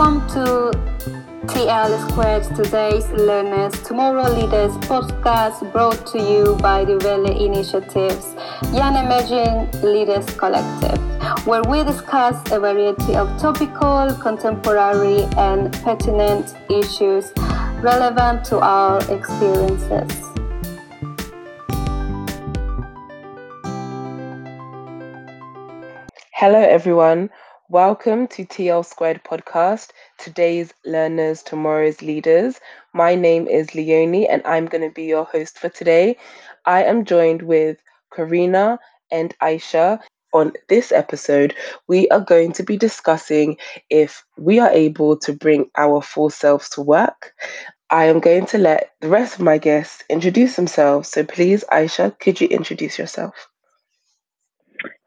Welcome to TL Squared Today's Learners Tomorrow Leaders podcast brought to you by the Valley Initiatives Young Emerging Leaders Collective, where we discuss a variety of topical, contemporary, and pertinent issues relevant to our experiences. Hello, everyone. Welcome to TL Squared Podcast, today's learners, tomorrow's leaders. My name is Leonie and I'm going to be your host for today. I am joined with Karina and Aisha. On this episode, we are going to be discussing if we are able to bring our full selves to work. I am going to let the rest of my guests introduce themselves. So please, Aisha, could you introduce yourself?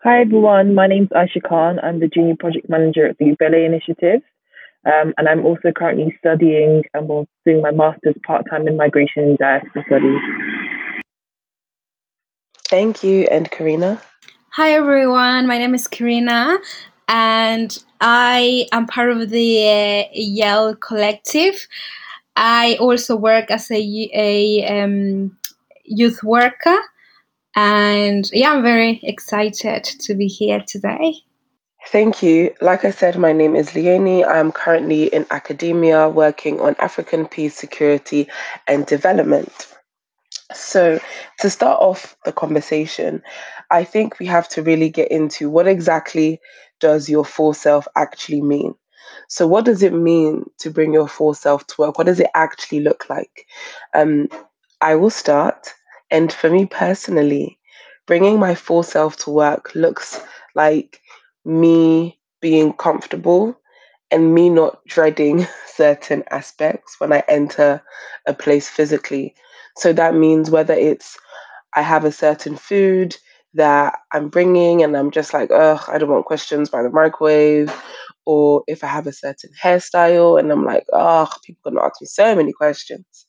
Hi everyone, my name is Aisha Khan. I'm the Junior Project Manager at the Belay Initiative. Um, and I'm also currently studying and um, doing my master's part time in migration and diaspora studies. Thank you. And Karina? Hi everyone, my name is Karina and I am part of the uh, Yale Collective. I also work as a, a um, youth worker and yeah, I'm very excited to be here today. Thank you. Like I said, my name is Leonie. I'm currently in academia working on African peace, security, and development. So, to start off the conversation, I think we have to really get into what exactly does your full self actually mean? So, what does it mean to bring your full self to work? What does it actually look like? Um, I will start. And for me personally, bringing my full self to work looks like me being comfortable and me not dreading certain aspects when I enter a place physically. So that means whether it's I have a certain food that I'm bringing and I'm just like, ugh, I don't want questions by the microwave. Or if I have a certain hairstyle and I'm like, ugh, people are going to ask me so many questions.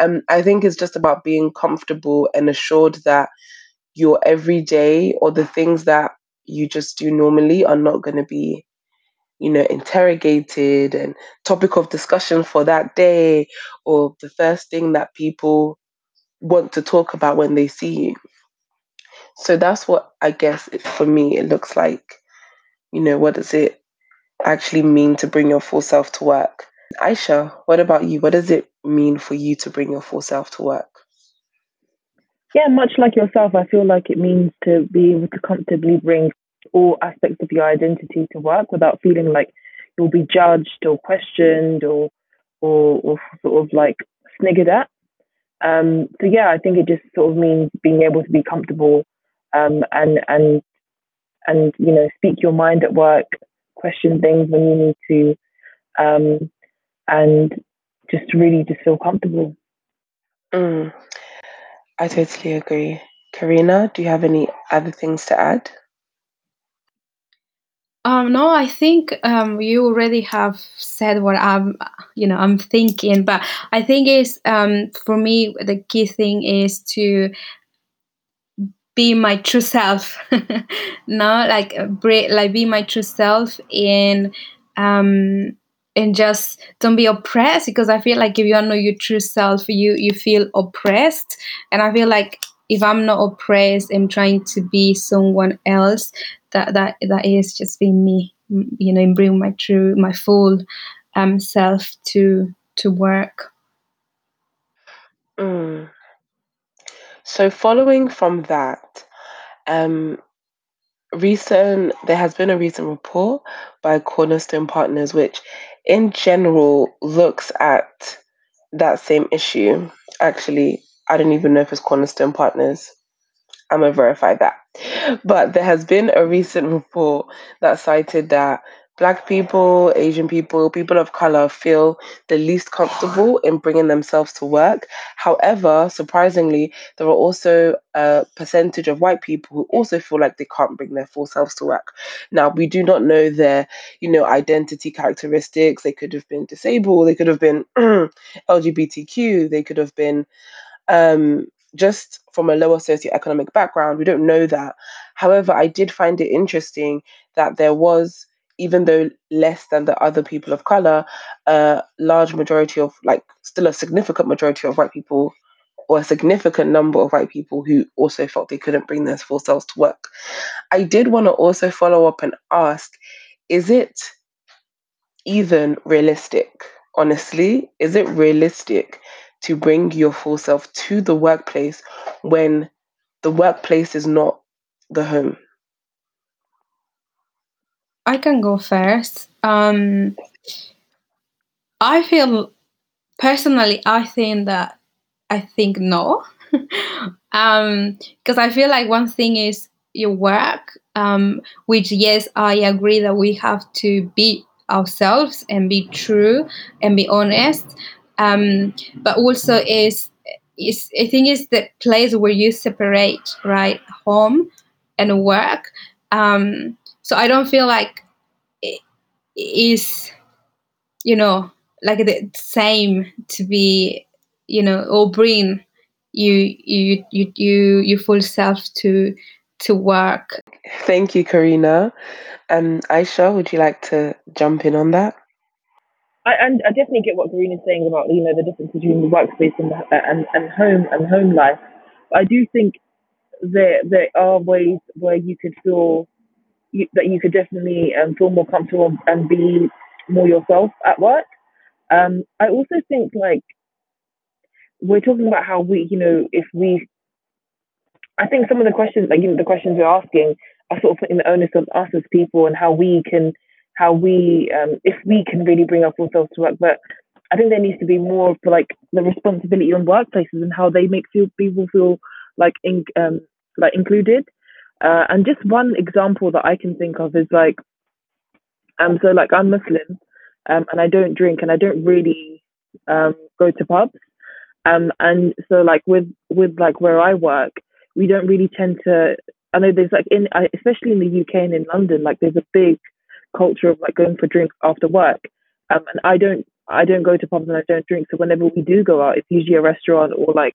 Um, I think it's just about being comfortable and assured that your everyday or the things that you just do normally are not going to be you know interrogated and topic of discussion for that day or the first thing that people want to talk about when they see you. So that's what i guess it, for me it looks like you know what does it actually mean to bring your full self to work? Aisha what about you? What does it mean for you to bring your full self to work? Yeah, much like yourself, I feel like it means to be able to comfortably bring all aspects of your identity to work without feeling like you'll be judged or questioned or or, or sort of like sniggered at. Um, so yeah, I think it just sort of means being able to be comfortable um, and and and you know speak your mind at work, question things when you need to, um, and just really just feel comfortable. Mm, I totally agree. Karina, do you have any other things to add? Um, no, I think um, you already have said what I'm, you know, I'm thinking. But I think is um, for me the key thing is to be my true self. no, like uh, like be my true self in um, and just don't be oppressed because I feel like if you don't know your true self, you you feel oppressed, and I feel like if I'm not oppressed, I'm trying to be someone else. That that that is just being me, you know, and bring my true, my full um, self to to work. Mm. So following from that, um, recent there has been a recent report by Cornerstone Partners, which in general looks at that same issue. Actually, I don't even know if it's Cornerstone Partners. I'm gonna verify that. But there has been a recent report that cited that Black people, Asian people, people of color feel the least comfortable in bringing themselves to work. However, surprisingly, there are also a percentage of white people who also feel like they can't bring their full selves to work. Now, we do not know their, you know, identity characteristics. They could have been disabled. They could have been LGBTQ. They could have been um, just from a lower socioeconomic background. We don't know that. However, I did find it interesting that there was even though less than the other people of color, a large majority of, like, still a significant majority of white people or a significant number of white people who also felt they couldn't bring their full selves to work. I did want to also follow up and ask is it even realistic? Honestly, is it realistic to bring your full self to the workplace when the workplace is not the home? I can go first. Um, I feel personally, I think that I think no, because um, I feel like one thing is your work, um, which yes, I agree that we have to be ourselves and be true and be honest, um, but also is is I think is the place where you separate right home and work. Um, so I don't feel like it is you know like the same to be you know or bring you you you you your full self to to work. Thank you karina. Um aisha would you like to jump in on that? I, and I definitely get what Karina's saying about you know the difference between the workspace and and, and home and home life. I do think there there are ways where you could feel you, that you could definitely um, feel more comfortable and be more yourself at work. Um, I also think like we're talking about how we, you know, if we, I think some of the questions, like you know, the questions we're asking, are sort of putting the onus on us as people and how we can, how we, um, if we can really bring our full selves to work. But I think there needs to be more for like the responsibility on workplaces and how they make feel people feel like in, um, like included. Uh, and just one example that I can think of is like, um, so like I'm Muslim, um, and I don't drink and I don't really um go to pubs. Um, and so like with with like where I work, we don't really tend to. I know there's like in especially in the UK and in London, like there's a big culture of like going for drinks after work. Um, and I don't I don't go to pubs and I don't drink. So whenever we do go out, it's usually a restaurant or like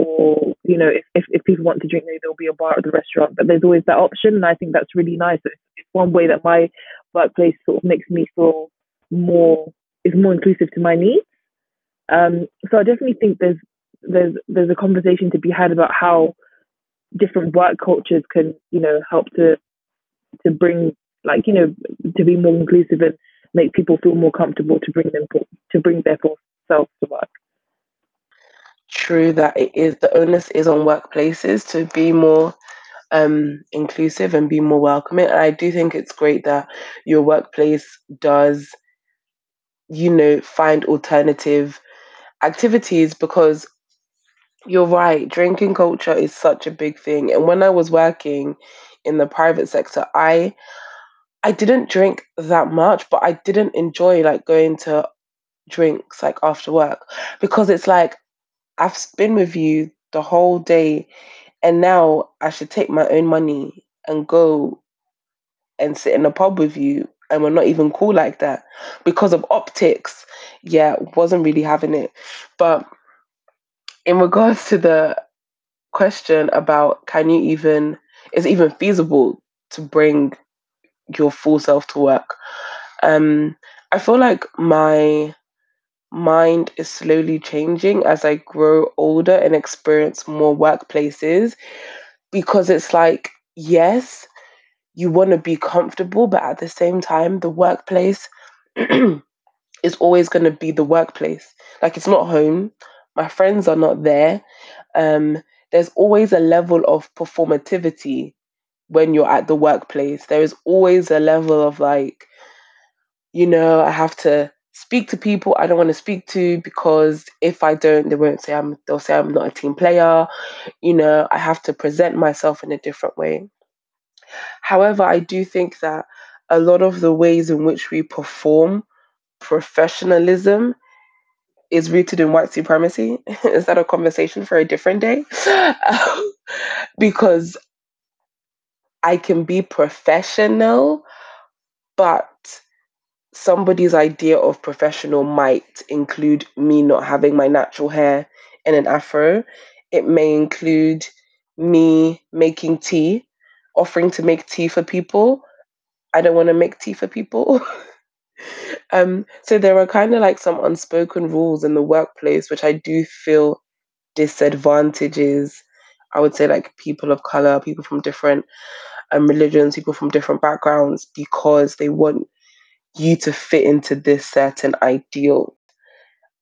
or you know if, if, if people want to drink there'll be a bar at the restaurant but there's always that option and i think that's really nice. It's, it's one way that my workplace sort of makes me feel more is more inclusive to my needs. Um, so i definitely think there's there's there's a conversation to be had about how different work cultures can you know help to to bring like you know to be more inclusive and make people feel more comfortable to bring them to bring their full self to work true that it is the onus is on workplaces to be more um, inclusive and be more welcoming. And I do think it's great that your workplace does, you know, find alternative activities because you're right, drinking culture is such a big thing. And when I was working in the private sector, I I didn't drink that much, but I didn't enjoy like going to drinks like after work because it's like I've been with you the whole day and now I should take my own money and go and sit in a pub with you and we're not even cool like that because of optics. Yeah wasn't really having it. But in regards to the question about can you even is it even feasible to bring your full self to work. Um i feel like my mind is slowly changing as I grow older and experience more workplaces because it's like, yes, you want to be comfortable, but at the same time, the workplace is always going to be the workplace. Like, it's not home. My friends are not there. Um, there's always a level of performativity when you're at the workplace. There is always a level of like, you know, I have to speak to people I don't want to speak to because if I don't, they won't say I'm they'll say I'm not a team player. You know, I have to present myself in a different way. However, I do think that a lot of the ways in which we perform professionalism is rooted in white supremacy. is that a conversation for a different day? because I can be professional, but somebody's idea of professional might include me not having my natural hair in an afro. It may include me making tea, offering to make tea for people, I don't want to make tea for people. um, so there are kind of like some unspoken rules in the workplace, which I do feel disadvantages. I would say like people of color, people from different um, religions, people from different backgrounds, because they want you to fit into this certain ideal.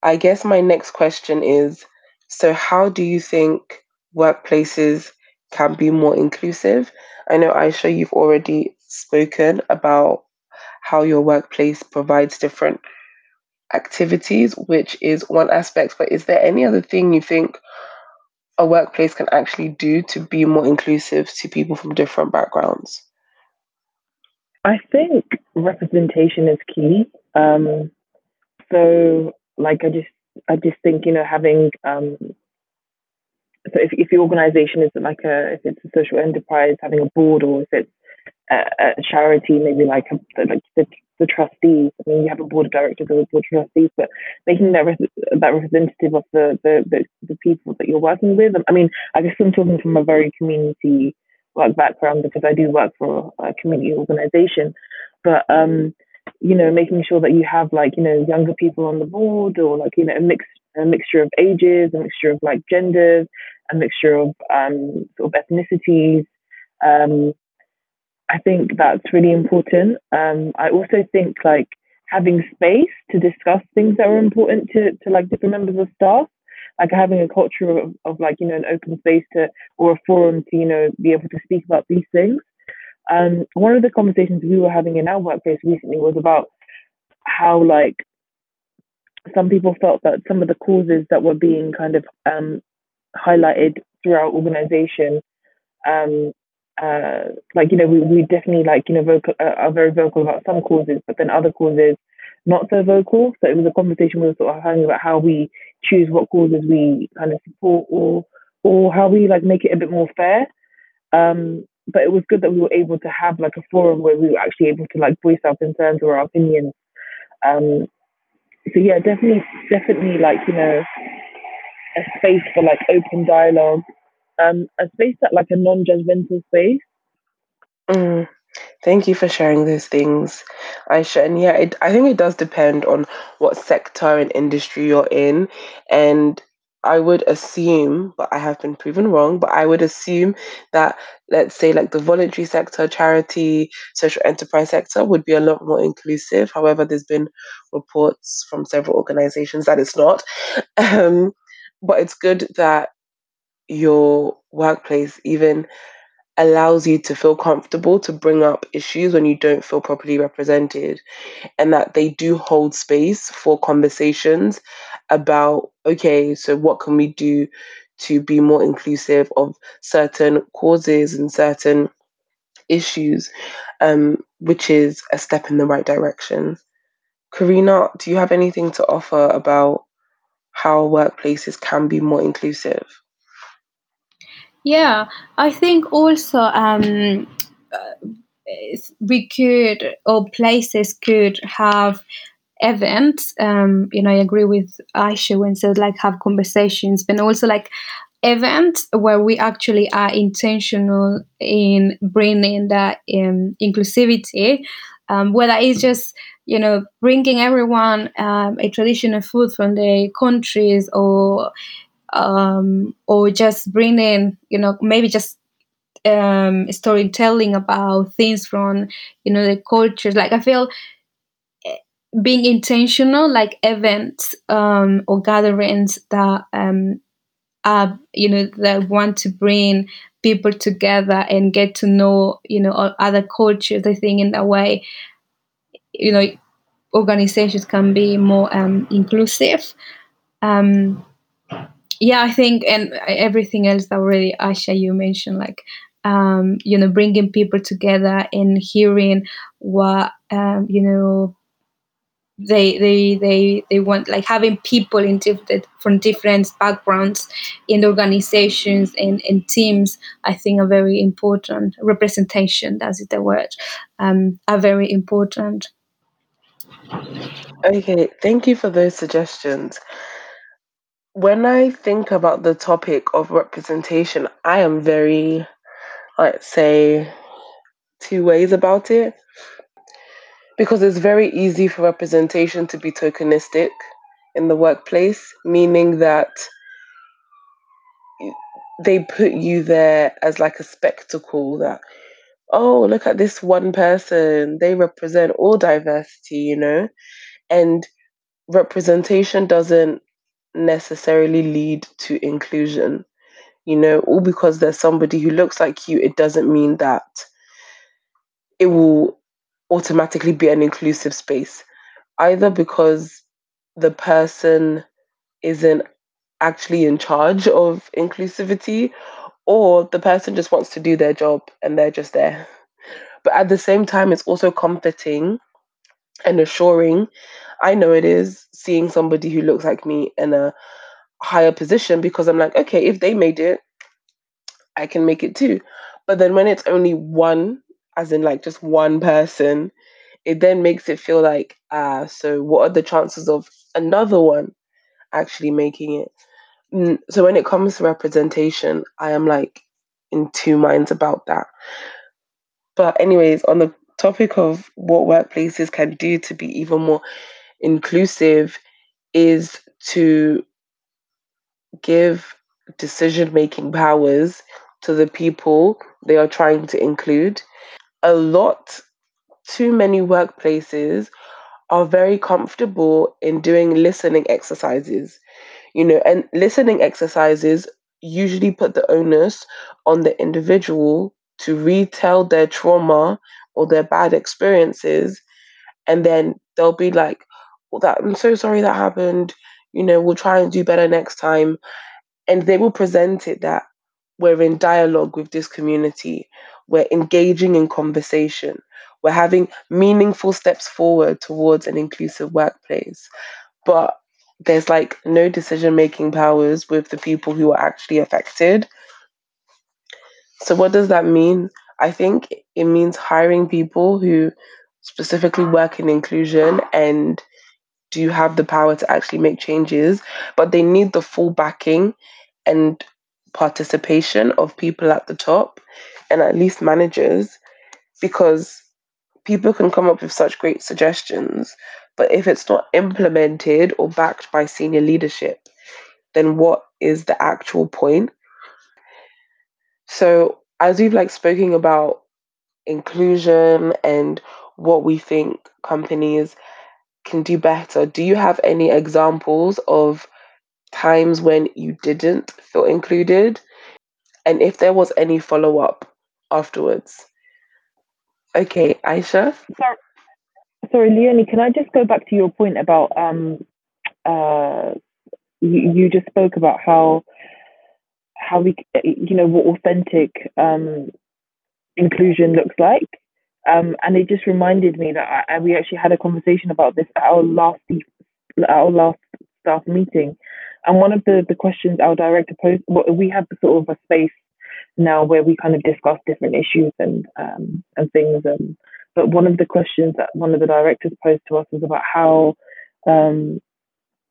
I guess my next question is so, how do you think workplaces can be more inclusive? I know, Aisha, you've already spoken about how your workplace provides different activities, which is one aspect, but is there any other thing you think a workplace can actually do to be more inclusive to people from different backgrounds? I think representation is key. Um, so, like, I just, I just think you know having um, so if if your organization is like a if it's a social enterprise, having a board, or if it's a, a charity, maybe like a, like the, the trustees. I mean, you have a board of directors or a board of trustees, but making that that representative of the, the the the people that you're working with. I mean, I guess I'm talking from a very community work background because I do work for a community organization, but um, you know, making sure that you have like you know younger people on the board or like you know a mix a mixture of ages, a mixture of like genders, a mixture of um, sort of ethnicities. Um, I think that's really important. Um, I also think like having space to discuss things that are important to, to like different members of staff, like having a culture of, of like, you know, an open space to, or a forum to, you know, be able to speak about these things. Um, one of the conversations we were having in our workplace recently was about how like some people felt that some of the causes that were being kind of um, highlighted through our organization um, uh, like you know we, we definitely like you know vocal, uh, are very vocal about some causes but then other causes not so vocal so it was a conversation we were sort of having about how we choose what causes we kind of support or or how we like make it a bit more fair um, but it was good that we were able to have like a forum where we were actually able to like voice our concerns or our opinions um, so yeah definitely definitely like you know a space for like open dialogue um, a space that like a non-judgmental space. Mm. Thank you for sharing those things, Aisha. And yeah, it, I think it does depend on what sector and industry you're in. And I would assume, but I have been proven wrong, but I would assume that, let's say, like the voluntary sector, charity, social enterprise sector would be a lot more inclusive. However, there's been reports from several organizations that it's not. Um, but it's good that your workplace even allows you to feel comfortable to bring up issues when you don't feel properly represented and that they do hold space for conversations about okay so what can we do to be more inclusive of certain causes and certain issues um, which is a step in the right direction. Karina do you have anything to offer about how workplaces can be more inclusive yeah, I think also um, we could or places could have events. Um, you know, I agree with Aisha when said like have conversations, but also like events where we actually are intentional in bringing that um, inclusivity, um, whether it's just you know bringing everyone um, a traditional food from their countries or um, or just bringing, you know, maybe just um, storytelling about things from, you know, the cultures. Like I feel eh, being intentional, like events um, or gatherings that um, are, you know, that want to bring people together and get to know, you know, other cultures. I think in that way, you know, organizations can be more um, inclusive. Um, yeah i think and everything else that already asha you mentioned like um, you know bringing people together and hearing what um, you know they they they they want like having people in different from different backgrounds in organizations and, and teams i think are very important. Representation that's the word um, are very important. Okay thank you for those suggestions when I think about the topic of representation, I am very, let's say, two ways about it. because it's very easy for representation to be tokenistic in the workplace, meaning that they put you there as like a spectacle that, oh, look at this one person, they represent all diversity, you know? And representation doesn't necessarily lead to inclusion. You know, all because there's somebody who looks like you, it doesn't mean that it will automatically be an inclusive space. Either because the person isn't actually in charge of inclusivity or the person just wants to do their job and they're just there. But at the same time, it's also comforting and assuring. I know it is seeing somebody who looks like me in a higher position because I'm like, okay, if they made it, I can make it too. But then when it's only one, as in like just one person, it then makes it feel like, ah, so what are the chances of another one actually making it? So when it comes to representation, I am like in two minds about that. But anyways, on the topic of what workplaces can do to be even more inclusive is to give decision making powers to the people they are trying to include. A lot too many workplaces are very comfortable in doing listening exercises you know, and listening exercises usually put the onus on the individual to retell their trauma or their bad experiences. And then they'll be like, well, that I'm so sorry that happened. You know, we'll try and do better next time. And they will present it that we're in dialogue with this community, we're engaging in conversation, we're having meaningful steps forward towards an inclusive workplace. But there's like no decision making powers with the people who are actually affected. So, what does that mean? I think it means hiring people who specifically work in inclusion and do have the power to actually make changes, but they need the full backing and participation of people at the top and at least managers because people can come up with such great suggestions, but if it's not implemented or backed by senior leadership, then what is the actual point? So, as we've like spoken about inclusion and what we think companies can do better, do you have any examples of times when you didn't feel included? And if there was any follow up afterwards? Okay, Aisha? Sorry, sorry, Leonie, can I just go back to your point about um uh you, you just spoke about how how we you know what authentic um inclusion looks like. Um and it just reminded me that I, we actually had a conversation about this at our last our last staff meeting. And one of the the questions our director posed we have sort of a space now where we kind of discuss different issues and um, and things. Um, but one of the questions that one of the directors posed to us was about how um,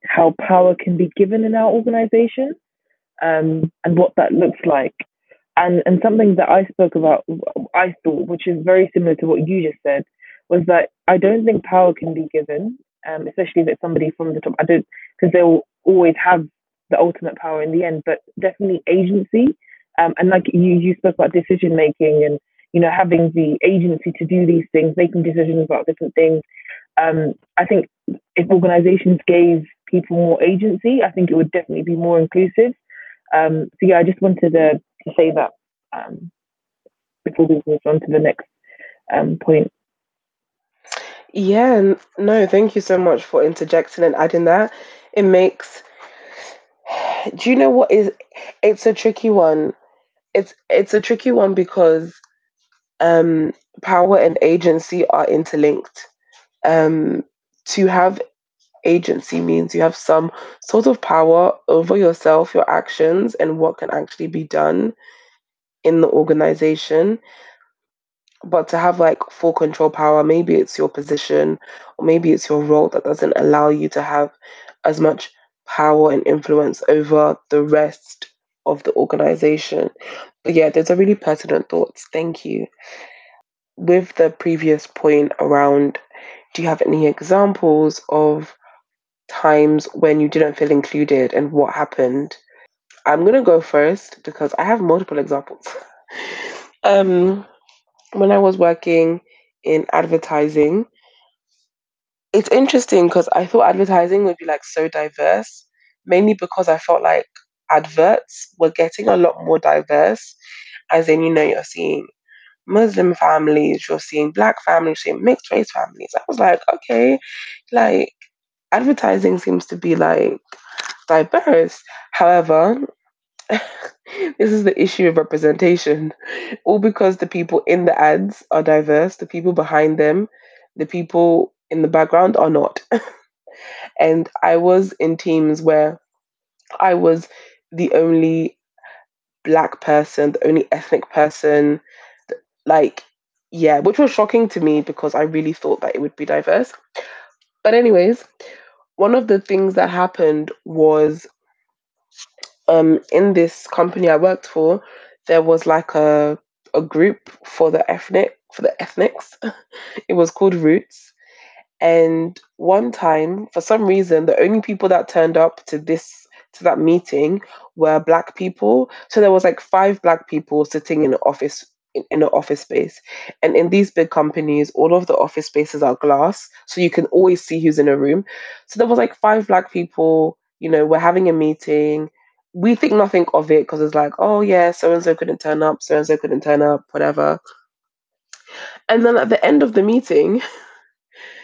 how power can be given in our organization um, and what that looks like. And and something that I spoke about, I thought, which is very similar to what you just said, was that I don't think power can be given, um, especially if it's somebody from the top. I don't because they'll always have the ultimate power in the end, but definitely agency um, and like you, you spoke about decision making and you know having the agency to do these things, making decisions about different things. Um, I think if organisations gave people more agency, I think it would definitely be more inclusive. Um, so yeah, I just wanted to, to say that um, before we move on to the next um, point. Yeah, no, thank you so much for interjecting and adding that. It makes. Do you know what is? It's a tricky one it's it's a tricky one because um, power and agency are interlinked. Um, to have agency means you have some sort of power over yourself, your actions, and what can actually be done in the organization. But to have like full control power, maybe it's your position or maybe it's your role that doesn't allow you to have as much power and influence over the rest of the organization. But yeah, there's a really pertinent thoughts. Thank you. With the previous point around do you have any examples of times when you didn't feel included and what happened? I'm gonna go first because I have multiple examples. um, when I was working in advertising, it's interesting because I thought advertising would be like so diverse, mainly because I felt like adverts were getting a lot more diverse, as in, you know, you're seeing Muslim families, you're seeing black families, you're seeing mixed race families. I was like, okay, like advertising seems to be like diverse. However, this is the issue of representation. All because the people in the ads are diverse, the people behind them, the people in the background are not. and I was in teams where I was the only black person, the only ethnic person, like, yeah, which was shocking to me because I really thought that it would be diverse. But, anyways, one of the things that happened was um, in this company I worked for, there was like a a group for the ethnic for the ethnics. it was called Roots. And one time, for some reason, the only people that turned up to this to that meeting were black people. So there was like five black people sitting in an office in, in an office space. And in these big companies, all of the office spaces are glass, so you can always see who's in a room. So there was like five black people, you know, we're having a meeting. We think nothing of it because it's like, oh yeah, so and so couldn't turn up, so and so couldn't turn up, whatever. And then at the end of the meeting,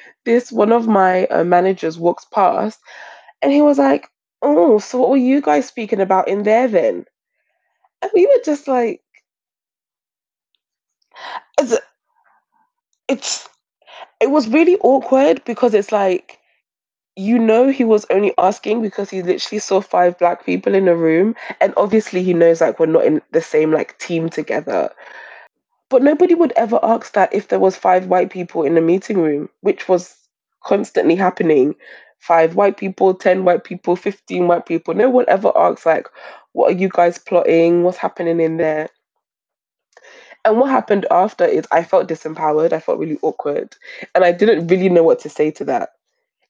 this one of my uh, managers walks past and he was like, Oh, so what were you guys speaking about in there then? And we were just like, it's, it was really awkward because it's like you know he was only asking because he literally saw five black people in a room and obviously he knows like we're not in the same like team together. But nobody would ever ask that if there was five white people in a meeting room which was constantly happening. Five white people 10 white people 15 white people. No one ever asks like what are you guys plotting? What's happening in there and what happened after is I felt disempowered. I felt really awkward. And I didn't really know what to say to that.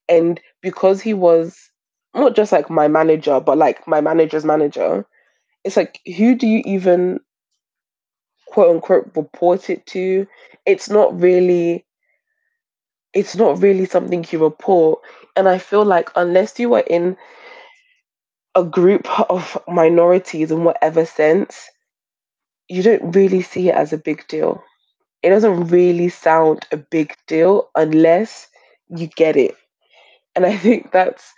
And because he was not just like my manager, but like my manager's manager, it's like, who do you even quote unquote report it to? It's not really it's not really something you report. And I feel like unless you are in a group of minorities in whatever sense, you don't really see it as a big deal. It doesn't really sound a big deal unless you get it. And I think that's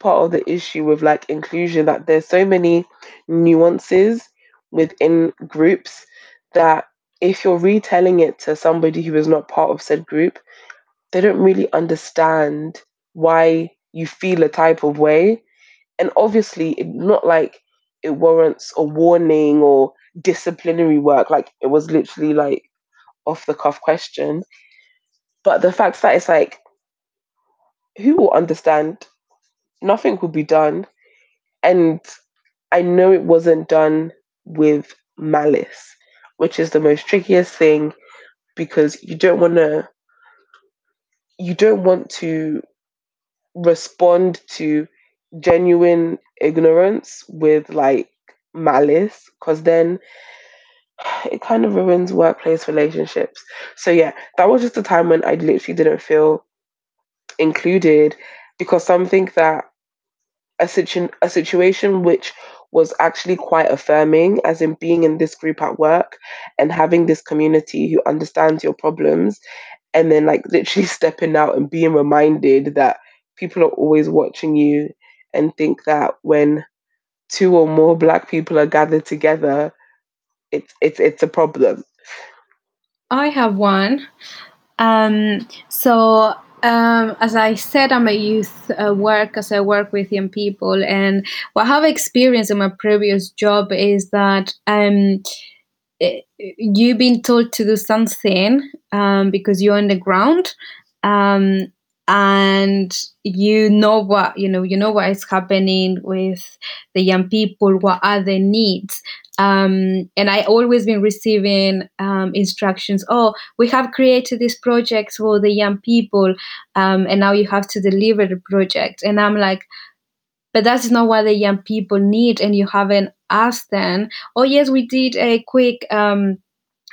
part of the issue with like inclusion that there's so many nuances within groups that if you're retelling it to somebody who is not part of said group, they don't really understand why you feel a type of way. And obviously, not like it warrants a warning or disciplinary work. Like it was literally like off the cuff question. But the fact that it's like, who will understand? Nothing will be done. And I know it wasn't done with malice, which is the most trickiest thing because you don't want to you don't want to respond to genuine ignorance with like malice because then it kind of ruins workplace relationships. So yeah, that was just a time when I literally didn't feel included because something that a situ- a situation which was actually quite affirming as in being in this group at work and having this community who understands your problems and then like literally stepping out and being reminded that people are always watching you and think that when two or more black people are gathered together, it's it's it's a problem. I have one. Um, so um, as I said, I'm a youth uh, work I work with young people, and what I have experienced in my previous job is that um, you've been told to do something um, because you're on the ground, um, and you know what you know you know what is happening with the young people what are their needs um, and I always been receiving um, instructions. Oh, we have created this project for the young people, um, and now you have to deliver the project. And I'm like, but that's not what the young people need, and you haven't asked them. Oh yes, we did a quick um,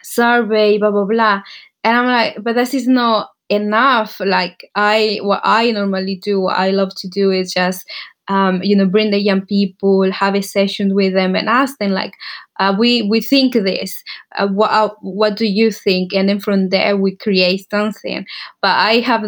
survey, blah blah blah. And I'm like, but this is not enough. Like I, what I normally do, what I love to do is just um, you know, bring the young people, have a session with them, and ask them like, uh, "We we think this. Uh, what uh, what do you think?" And then from there we create something. But I have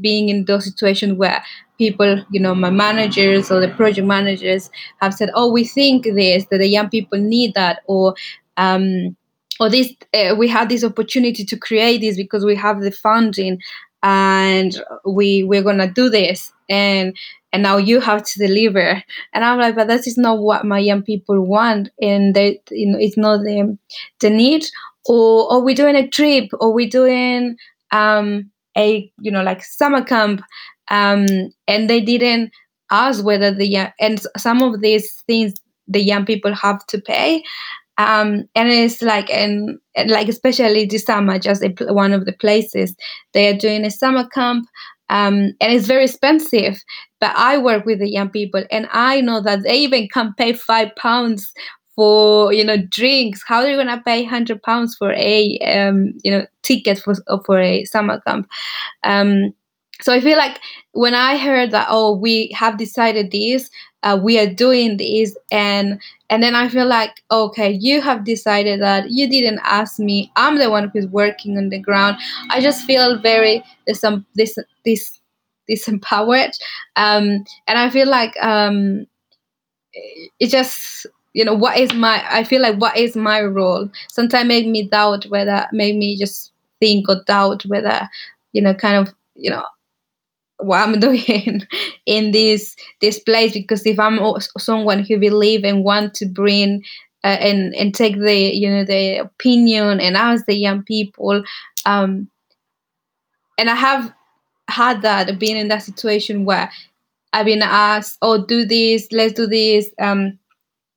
being in those situations where people, you know, my managers or the project managers have said, "Oh, we think this that the young people need that," or um, or this uh, we had this opportunity to create this because we have the funding and we we're gonna do this. And and now you have to deliver. And i'm like but that is not what my young people want. And they you know it's not the the need. Or or we're doing a trip or we're doing um a you know like summer camp. Um and they didn't ask whether the and some of these things the young people have to pay um, and it's like and, like especially this summer just a, one of the places they are doing a summer camp um, and it's very expensive but i work with the young people and i know that they even can pay five pounds for you know drinks. How are you gonna pay 100 pounds for a um, you know ticket for, for a summer camp? Um, so i feel like when i heard that oh we have decided this uh, we are doing this and and then i feel like okay you have decided that you didn't ask me. I'm the one who's working on the ground. I just feel very this this this disempowered. Um and i feel like um it just you know what is my i feel like what is my role? Sometimes made me doubt whether made me just think or doubt whether you know kind of you know what I'm doing in this this place because if I'm someone who believe and want to bring uh, and and take the you know the opinion and ask the young people um and I have had that being in that situation where I've been asked oh do this let's do this um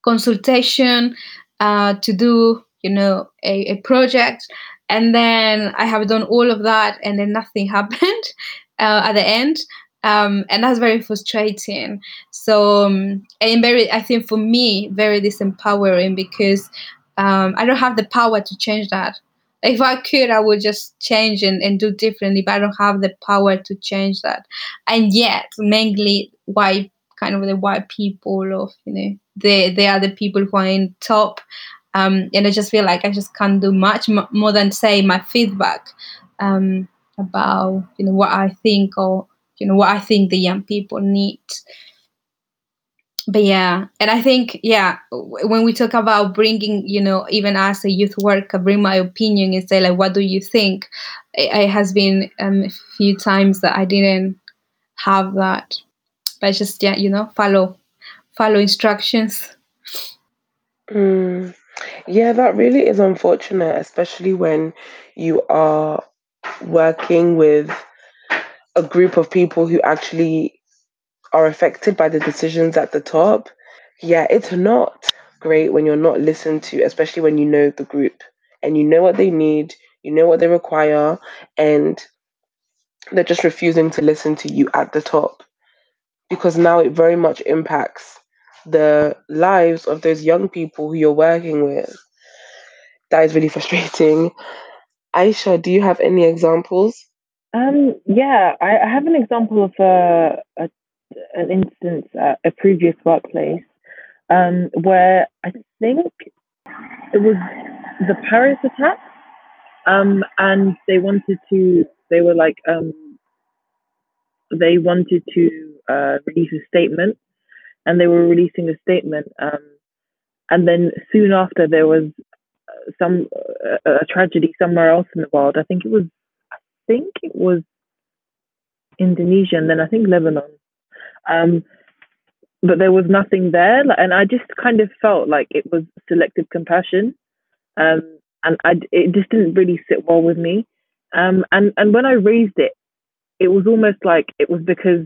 consultation uh to do you know a, a project and then I have done all of that and then nothing happened uh, at the end. Um, and that's very frustrating. So, um, and very, I think for me, very disempowering because um, I don't have the power to change that. If I could, I would just change and, and do differently, but I don't have the power to change that. And yet, mainly white, kind of the white people of, you know, they, they are the people who are in top. Um, and I just feel like I just can't do much more than say my feedback. Um, about you know what I think or you know what I think the young people need. But yeah, and I think yeah, when we talk about bringing you know even as a youth worker, bring my opinion and say like, what do you think? It, it has been um, a few times that I didn't have that, but just yeah, you know, follow follow instructions. Mm. Yeah, that really is unfortunate, especially when you are working with a group of people who actually are affected by the decisions at the top, yeah, it's not great when you're not listened to, especially when you know the group and you know what they need, you know what they require, and they're just refusing to listen to you at the top. Because now it very much impacts the lives of those young people who you're working with. That is really frustrating. Aisha, do you have any examples? Um, yeah, I, I have an example of a, a an instance at a previous workplace um, where I think it was the Paris attack, um, and they wanted to. They were like, um, they wanted to uh, release a statement, and they were releasing a statement. Um, and then soon after, there was some uh, a tragedy somewhere else in the world. I think it was, I think it was Indonesia, and then I think Lebanon. Um, but there was nothing there, and I just kind of felt like it was selective compassion, um, and I it just didn't really sit well with me. Um, and and when I raised it, it was almost like it was because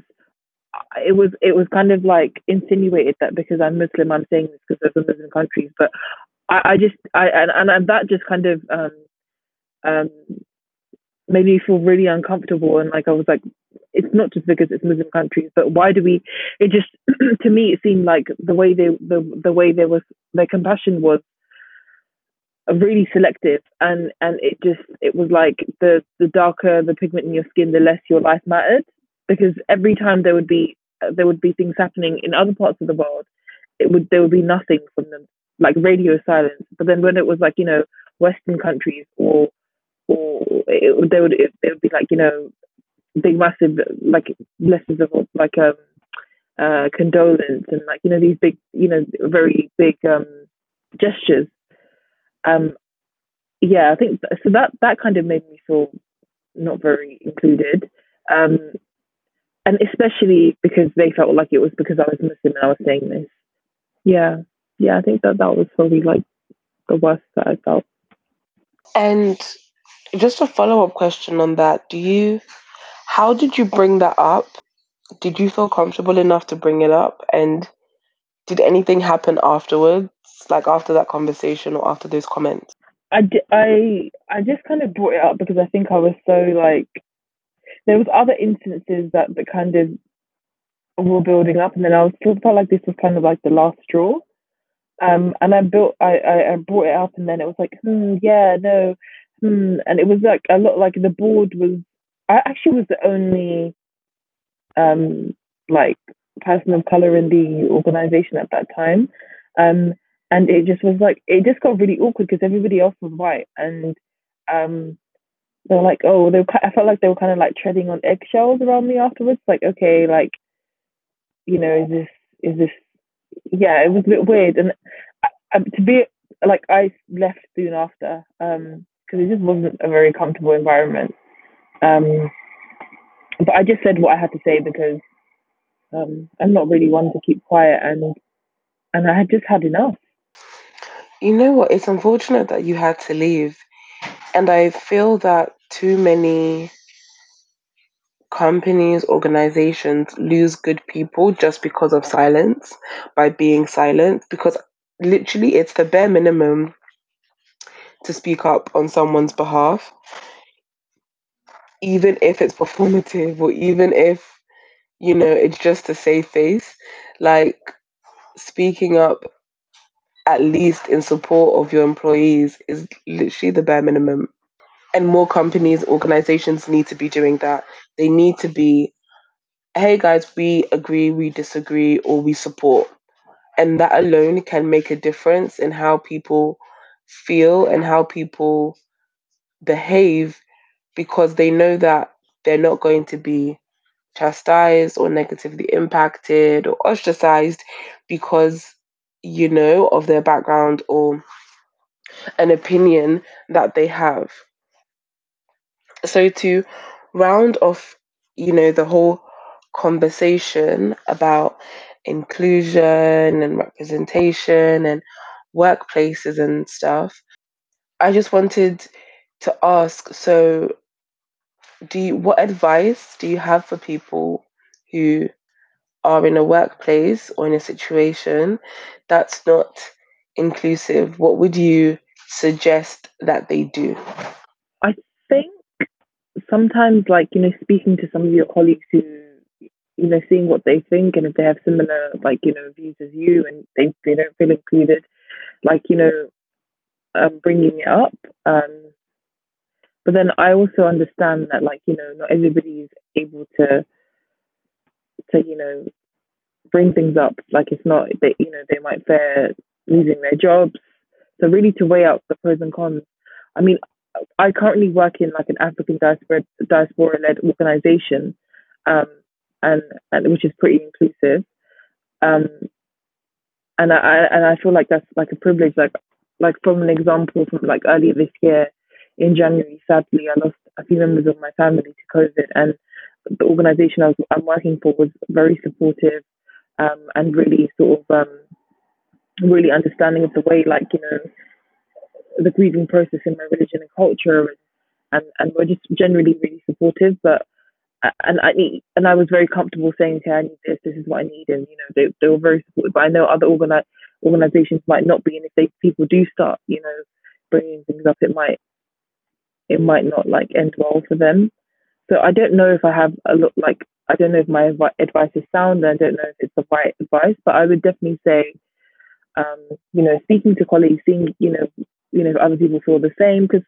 it was it was kind of like insinuated that because I'm Muslim, I'm saying this because there's are Muslim countries, but I, I just I and, and that just kind of um, um, made me feel really uncomfortable. And like I was like it's not just because it's Muslim countries, but why do we? It just to me it seemed like the way they the the way there was their compassion was really selective. And and it just it was like the the darker the pigment in your skin the less your life mattered. Because every time there would be there would be things happening in other parts of the world it would there would be nothing from them like radio silence. But then when it was like you know western countries or or it, they would it, it would be like you know big massive like letters of like um uh condolence and like you know these big you know very big um gestures. Um yeah i think so that that kind of made me feel not very included. Um and especially because they felt like it was because i was muslim and i was saying this. Yeah yeah i think that that was probably like the worst that i felt. And just a follow-up question on that. Do you how did you bring that up? Did you feel comfortable enough to bring it up? And did anything happen afterwards like after that conversation or after those comments? I, I, I just kind of brought it up because I think I was so like there was other instances that, that kind of were building up and then I was still felt like this was kind of like the last straw. Um and I built I, I, I brought it up and then it was like, hmm, yeah, no, hmm and it was like a lot like the board was I actually was the only um like person of color in the organization at that time. Um and it just was like it just got really awkward because everybody else was white and um they were like oh they were, I felt like they were kind of like treading on eggshells around me afterwards like okay like you know is this is this yeah it was a bit weird and uh, to be like I left soon after um because it just wasn't a very comfortable environment um but I just said what I had to say because um I'm not really one to keep quiet and and I had just had enough you know what? It's unfortunate that you had to leave. And I feel that too many companies, organizations lose good people just because of silence, by being silent, because literally it's the bare minimum to speak up on someone's behalf, even if it's performative or even if, you know, it's just to save face. Like speaking up at least in support of your employees is literally the bare minimum. And more companies, organizations need to be doing that. They need to be, hey guys, we agree, we disagree, or we support. And that alone can make a difference in how people feel and how people behave because they know that they're not going to be chastised or negatively impacted or ostracized because you know, of their background or an opinion that they have. So to round off, you know, the whole conversation about inclusion and representation and workplaces and stuff, I just wanted to ask so do you what advice do you have for people who are in a workplace or in a situation that's not inclusive, what would you suggest that they do? Sometimes, like, you know, speaking to some of your colleagues who, you know, seeing what they think and if they have similar, like, you know, views as you and they, they don't feel included, like, you know, um, bringing it up. Um, but then I also understand that, like, you know, not everybody is able to to you know bring things up. Like it's not that you know they might fear losing their jobs. So really to weigh out the pros and cons. I mean, I currently work in like an African diaspora diaspora led organization, um, and and which is pretty inclusive. Um, and I and I feel like that's like a privilege. Like like from an example from like earlier this year in January, sadly I lost a few members of my family to COVID, and the organization I was, I'm working for was very supportive um, and really sort of um, really understanding of the way, like you know, the grieving process in my religion and culture, and and we're just generally really supportive. But and I need, and I was very comfortable saying, okay, I need this, this is what I need, and you know, they, they were very supportive. But I know other organi- organizations might not be. And if they people do start, you know, bringing things up, it might it might not like end well for them. So I don't know if I have a look like I don't know if my advice is sound. And I don't know if it's the right advice, but I would definitely say, um, you know, speaking to colleagues, seeing you know, you know, if other people feel the same, because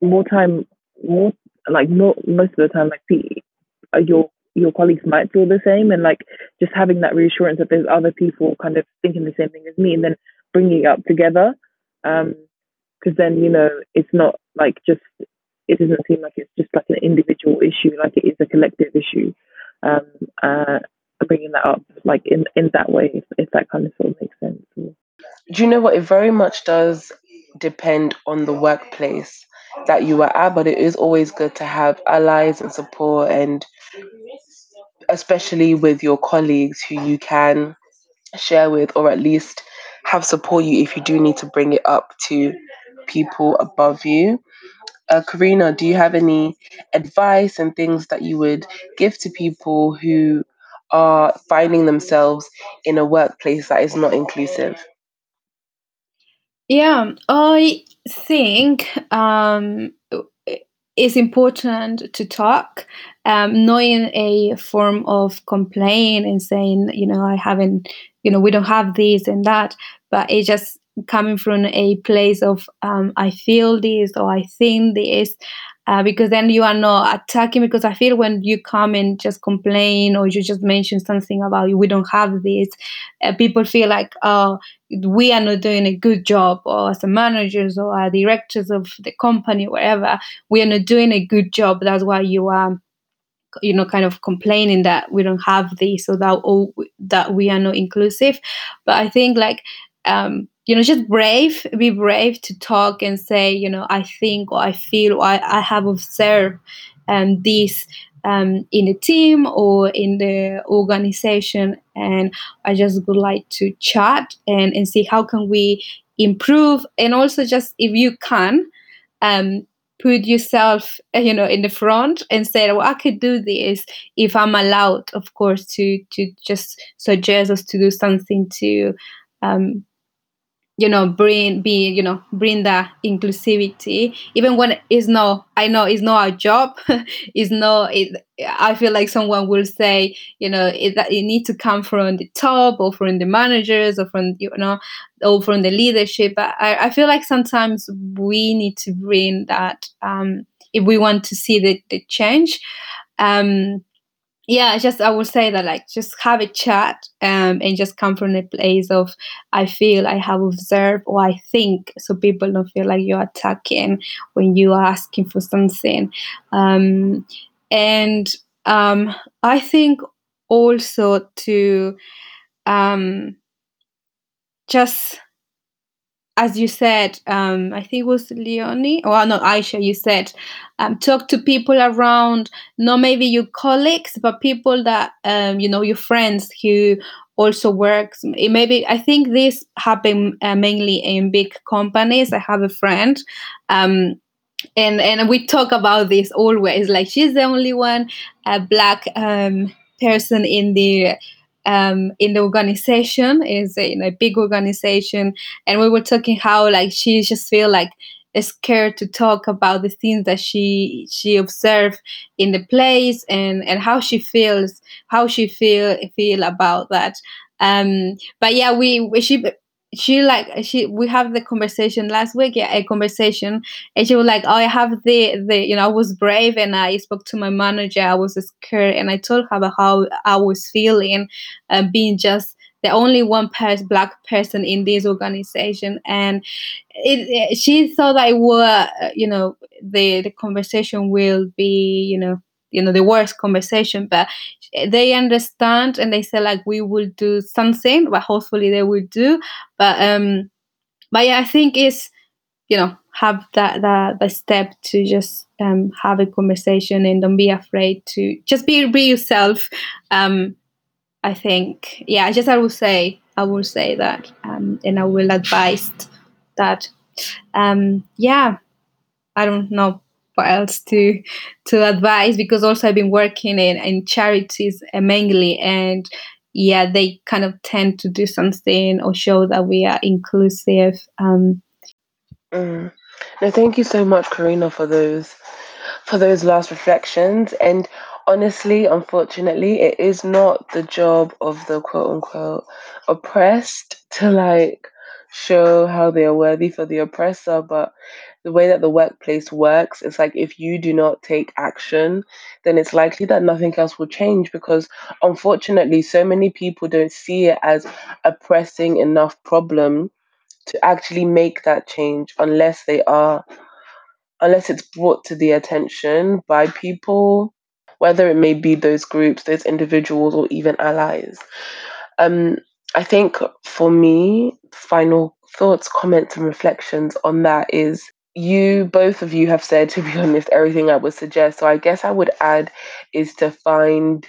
more time, more like most of the time, like uh, your your colleagues might feel the same, and like just having that reassurance that there's other people kind of thinking the same thing as me, and then bringing it up together. Um, because then you know it's not like just it doesn't seem like it's just like an individual issue, like it is a collective issue. Um, uh, bringing that up like in in that way, if, if that kind of sort of makes sense. Do you know what? It very much does depend on the workplace that you are at, but it is always good to have allies and support, and especially with your colleagues who you can share with, or at least have support you if you do need to bring it up to people above you. Uh, Karina, do you have any advice and things that you would give to people who are finding themselves in a workplace that is not inclusive? Yeah, I think um, it's important to talk, um, knowing a form of complaint and saying, you know, I haven't, you know, we don't have this and that, but it just coming from a place of um, I feel this or I think this, uh, because then you are not attacking. Because I feel when you come and just complain or you just mention something about we don't have this, uh, people feel like oh we are not doing a good job, or as the managers or our directors of the company, wherever we are not doing a good job. That's why you are you know kind of complaining that we don't have this or that oh, that we are not inclusive but i think like um you know just brave be brave to talk and say you know i think or i feel or i, I have observed um, this um, in the team or in the organization and i just would like to chat and, and see how can we improve. And also just if you can um, put yourself you know in the front and say well i could do this if i'm allowed of course to to just suggest us to do something to um, you know bring be you know bring that inclusivity. Even when it's not i know it's not our job it's not it i feel like someone will say you know it, that it needs to come from the top or from the managers or from you know or from the leadership. But i, I feel like sometimes we need to bring that um if we want to see the, the change. Um yeah just i would say that like just have a chat um, and just come from a place of i feel i have observed or i think so people don't feel like you're attacking when you are asking for something. Um, and um, i think also to um, just as you said, um, I think it was Leonie, or no, Aisha, you said, um, talk to people around, not maybe your colleagues, but people that, um, you know, your friends who also works. Maybe, I think this happened uh, mainly in big companies. I have a friend, um, and, and we talk about this always, like she's the only one, a black um, person in the um, in the organization is in a big organization. And we were talking how like she just feel like scared to talk about the things that she she observed in the place and and how she feels how she feel feel about that. Um but yeah we, we she she like she we have the conversation last week yeah a conversation and she was like oh i have the the you know i was brave and i spoke to my manager i was scared and i told her about how i was feeling uh, being just the only one person black person in this organization and it, it, she thought i were you know the the conversation will be you know you know the worst conversation but they understand and they say like we will do something but hopefully they will do. But um but yeah i think it's you know have that that the step to just um have a conversation and don't be afraid to just be be yourself. Um i think yeah i just i will say i will say that um and i will advise that. Um yeah i don't know else to to advise because also I've been working in, in charities mainly and yeah, they kind of tend to do something or show that we are inclusive. Um, mm. No, thank you so much, Karina, for those for those last reflections. And honestly, unfortunately, it is not the job of the quote unquote oppressed to like show how they are worthy for the oppressor, but the way that the workplace works is like if you do not take action, then it's likely that nothing else will change because unfortunately, so many people don't see it as a pressing enough problem to actually make that change unless they are unless it's brought to the attention by people whether it may be those groups those individuals or even allies. Um i think for me final thoughts comments and reflections on that is you both of you have said to be honest everything i would suggest. So i guess i would add is to find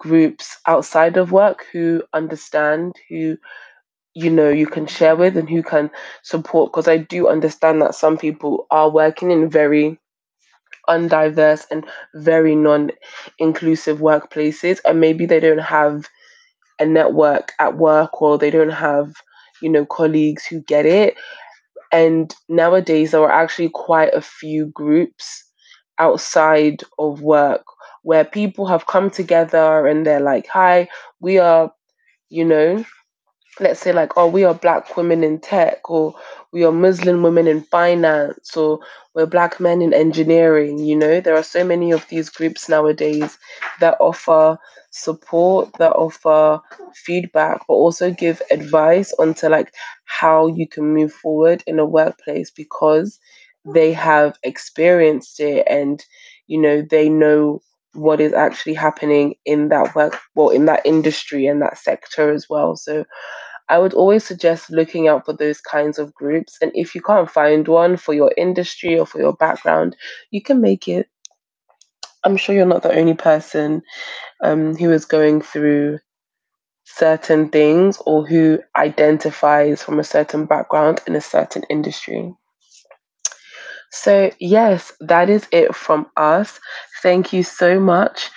groups outside of work who understand who you know you can share with and who can support. Because i do understand that some people are working in very undiverse and very non-inclusive workplaces and maybe they don't have a network at work or they don't have you know colleagues who get it and nowadays there are actually quite a few groups outside of work where people have come together and they're like hi we are you know let's say like oh we are black women in tech or we are muslim women in finance or we're black men in engineering you know? There are so many of these groups nowadays that offer support that offer feedback but also give advice onto like how you can move forward in a workplace because they have experienced it and you know they know what is actually happening in that work well in that industry and that sector as well so I would always suggest looking out for those kinds of groups. And if you can't find one for your industry or for your background, you can make it. I'm sure you're not the only person um, who is going through certain things or who identifies from a certain background in a certain industry. So, yes, that is it from us. Thank you so much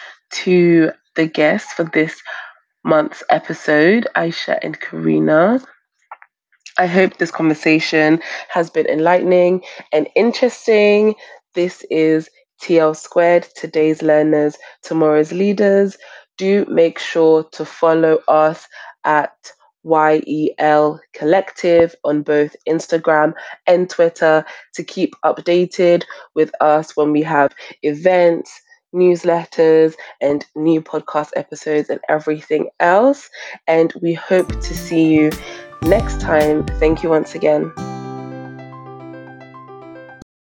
to the guests for this month's episode, Aisha and Karina. I hope this conversation has been enlightening and interesting. This is TL Squared, today's learners, tomorrow's leaders. Do make sure to follow us at YEL Collective on both Instagram and Twitter to keep updated with us when we have events, newsletters and new podcast episodes and everything else. And we hope to see you next time. Thank you once again.